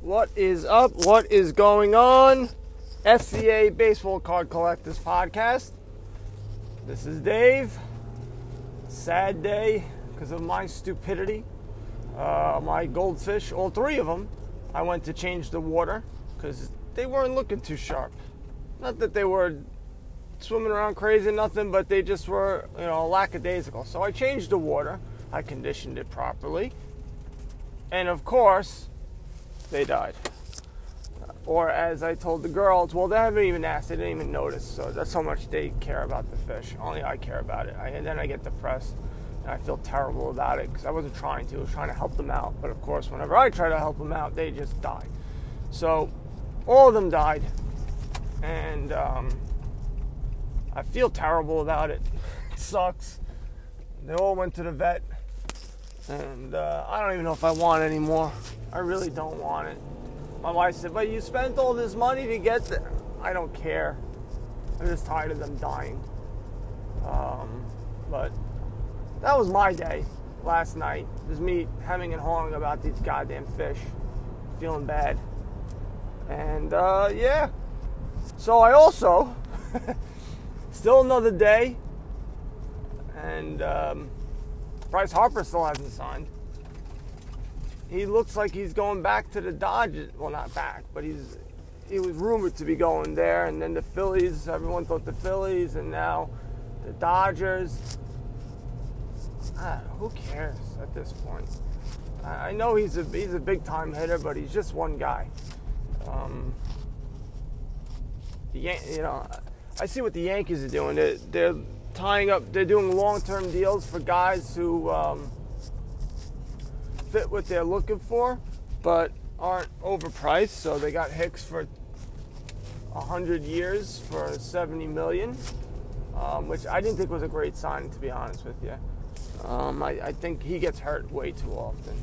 What is up? What is going on? SCA Baseball Card Collectors Podcast. This is Dave. Sad day because of my stupidity. Uh, my goldfish, all three of them, I went to change the water because they weren't looking too sharp. Not that they were swimming around crazy nothing, but they just were, you know, lackadaisical. So I changed the water. I conditioned it properly. And of course, they died. Or as I told the girls, well, they haven't even asked, they didn't even notice. So that's how much they care about the fish. Only I care about it. I, and then I get depressed and I feel terrible about it because I wasn't trying to. I was trying to help them out. But of course, whenever I try to help them out, they just die. So all of them died. And um, I feel terrible about it. it sucks. They all went to the vet. And uh, I don't even know if I want anymore. I really don't want it. My wife said, but you spent all this money to get there. I don't care. I'm just tired of them dying. Um, but that was my day last night. Just me hemming and hawing about these goddamn fish. Feeling bad. And uh, yeah. So I also, still another day. And um, Bryce Harper still hasn't signed he looks like he's going back to the Dodgers. Well, not back, but he's he was rumored to be going there, and then the Phillies. Everyone thought the Phillies, and now the Dodgers. Ah, who cares at this point? I know he's a he's a big time hitter, but he's just one guy. Um, you know, I see what the Yankees are doing. They're, they're tying up. They're doing long term deals for guys who. Um, fit what they're looking for, but aren't overpriced. So they got Hicks for 100 years for 70 million, um, which I didn't think was a great sign, to be honest with you. Um, I, I, think he gets hurt way too often.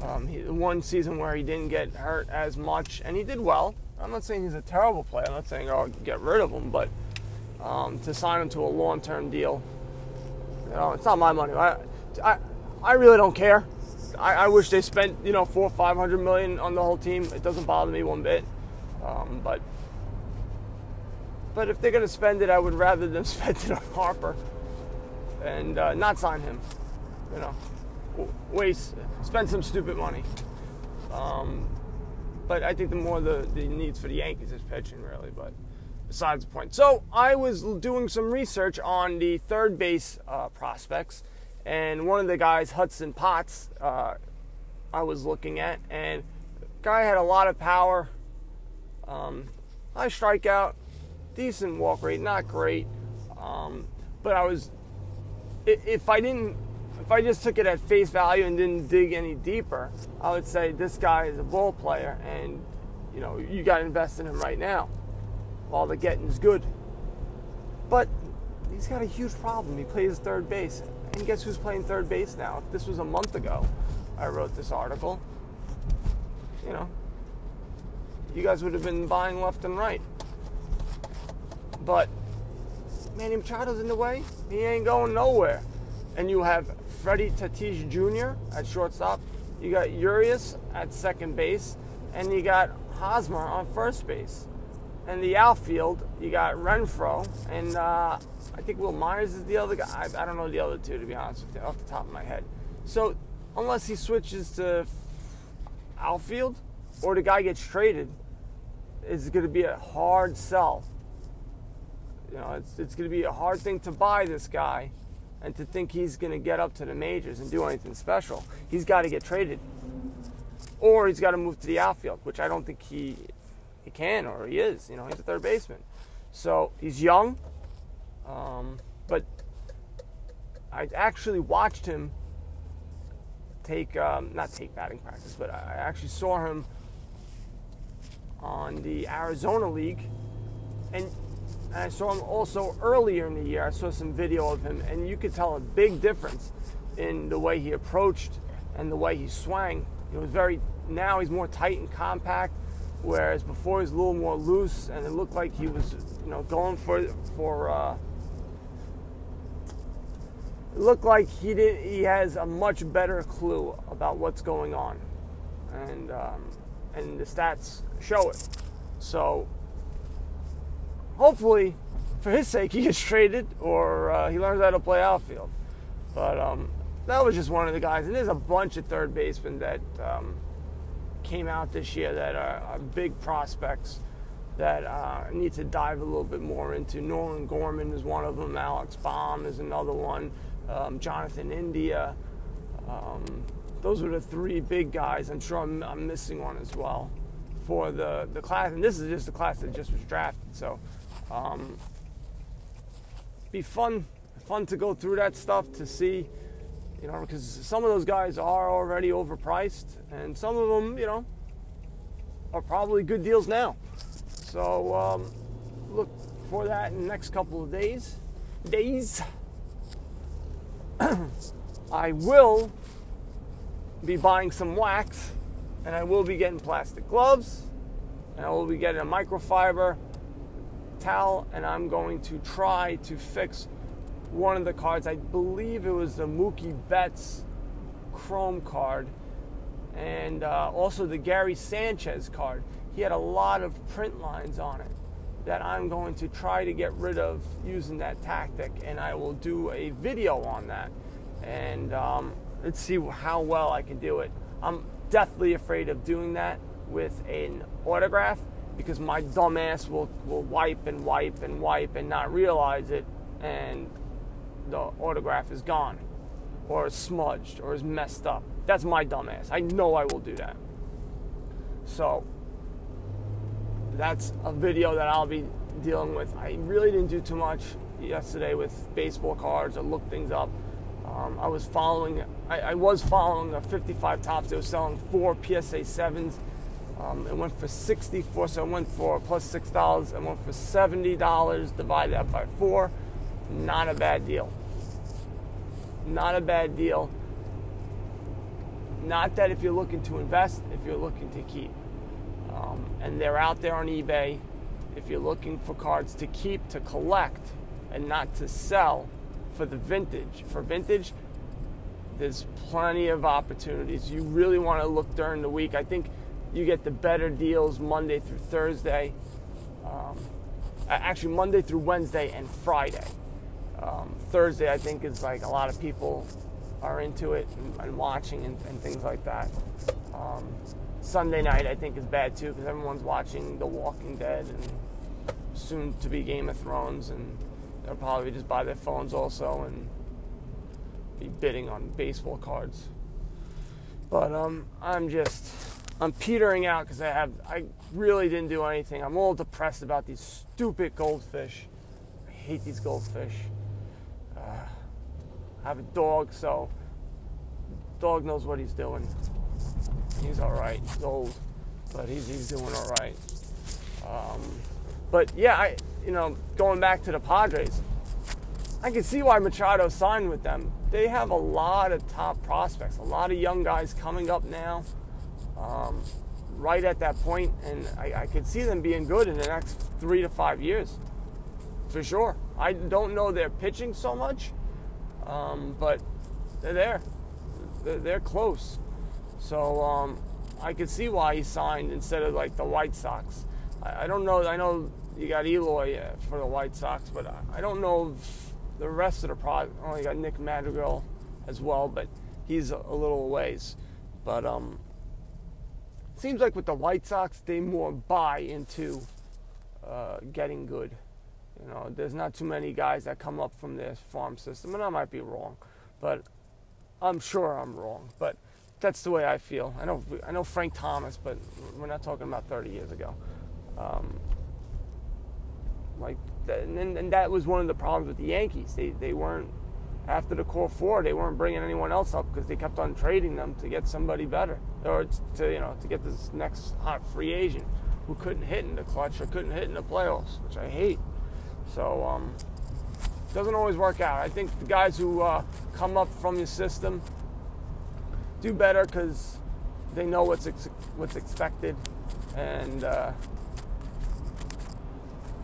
Um, he, one season where he didn't get hurt as much, and he did well. I'm not saying he's a terrible player. I'm not saying I'll oh get rid of him, but um, to sign him to a long-term deal, you know, it's not my money. I, I, I really don't care. I, I, wish they spent you know four or five hundred million on the whole team. It doesn't bother me one bit. Um, but but if they're gonna spend it, I would rather them spend it on Harper and uh, not sign him. You know, waste spend some stupid money. Um, but I think the more the, the needs for the Yankees is pitching really. But besides the point. So I was doing some research on the third base uh, prospects and one of the guys, Hudson Potts, uh, I was looking at, and guy had a lot of power, um, high strikeout, decent walk rate, not great, um, but I was if I didn't if I just took it at face value and didn't dig any deeper, I would say this guy is a ball player, and you know you got to invest in him right now while the getting's good. But he's got a huge problem. He plays third base. And guess who's playing third base now? If this was a month ago, I wrote this article. You know, you guys would have been buying left and right. But Manny Machado's in the way. He ain't going nowhere. And you have Freddie Tatis Jr. at shortstop. You got Urias at second base, and you got Hosmer on first base. And the outfield, you got Renfroe, and uh, I think Wil Myers is the other guy. I, I, don't know the other two to be honest with you, off the top of my head. So unless he switches to outfield or the guy gets traded, it's going to be a hard sell. You know, it's it's going to be a hard thing to buy this guy, and to think he's going to get up to the majors and do anything special. He's got to get traded, or he's got to move to the outfield, which I don't think he he can or he is. You know, he's a third baseman, so he's young. Um, but I actually watched him take, um, not take batting practice, but I actually saw him on the Arizona League. And I saw him also earlier in the year. I saw some video of him, and you could tell a big difference in the way he approached and the way he swung. He was very, now he's more tight and compact, whereas before he was a little more loose, and it looked like he was, you know, going for, for, uh, it looked like he did. He has a much better clue about what's going on, and um, and the stats show it. So hopefully, for his sake, he gets traded or uh, he learns how to play outfield. But um, that was just one of the guys, and there's a bunch of third basemen that um, came out this year that are, are big prospects that uh, need to dive a little bit more into. Nolan Gorman is one of them. Alex Bohm is another one. Um, Jonathan India. Um, those are the three big guys. I'm sure I'm, I'm, missing one as well for the, the class. And this is just the class that just was drafted. So um, be fun fun to go through that stuff to see you know, because some of those guys are already overpriced, and some of them, you know, are probably good deals now. So um, look for that in the next couple of days. Days. I will be buying some wax, and I will be getting plastic gloves, and I will be getting a microfiber towel, and I'm going to try to fix one of the cards. I believe it was the Mookie Betts Chrome card, and uh, also the Gary Sanchez card. He had a lot of print lines on it that I'm going to try to get rid of using that tactic, and I will do a video on that. And um, let's see how well I can do it. I'm deathly afraid of doing that with an autograph because my dumbass will, will wipe and wipe and wipe and not realize it and the autograph is gone or is smudged or is messed up. That's my dumbass. I know I will do that. So that's a video that I'll be dealing with. I really didn't do too much yesterday with baseball cards or look things up. Um, I was following, I, I, was following a 55 Topps. They were selling four PSA 7s. Um, it went for 64, so it went for plus $6. It went for $70 divided that by four. Not a bad deal. Not a bad deal. Not that if you're looking to invest, if you're looking to keep. Um, and they're out there on eBay. If you're looking for cards to keep, to collect, and not to sell for the vintage. For vintage, there's plenty of opportunities. You really want to look during the week. I think you get the better deals Monday through Thursday. Um, actually, Monday through Wednesday and Friday. Um, Thursday, I think, is like a lot of people are into it and, and watching and, and, things like that. Um, Sunday night, I think, is bad too because everyone's watching The Walking Dead and soon to be Game of Thrones, and they'll probably just buy their phones also and be bidding on baseball cards. But um, I'm just I'm petering out because I have I really didn't do anything. I'm a little depressed about these stupid goldfish. I hate these goldfish. I have a dog, so dog knows what he's doing. He's all right. He's old, but he's he's doing all right. Um, but yeah, I you know going back to the Padres, I can see why Machado signed with them. They have a lot of top prospects, a lot of young guys coming up now, um, right at that point, and I, I could see them being good in the next three to five years, for sure. I don't know their pitching so much, um, but they're there. They're, they're close. So um, I could see why he signed instead of like the White Sox. I, I don't know. I know you got Eloy uh, for the White Sox, but I, I don't know the rest of the product. Oh, you got Nick Madrigal as well, but he's a, a little ways. But um, seems like with the White Sox, they more buy into uh, getting good. You know, there's not too many guys that come up from this farm system, and I might be wrong, but I'm sure I'm wrong. But that's the way I feel. I know I know Frank Thomas, but we're not talking about 30 years ago. Um, like, and, and that was one of the problems with the Yankees. They they weren't after the core four. They weren't bringing anyone else up because they kept on trading them to get somebody better, or to you know to get this next hot free agent who couldn't hit in the clutch or couldn't hit in the playoffs, which I hate. So um, doesn't always work out. I think the guys who uh, come up from your system do better because they know what's ex- what's expected and uh,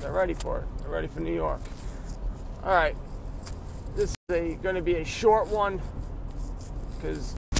they're ready for it. They're ready for New York. All right. this is going to be a short one because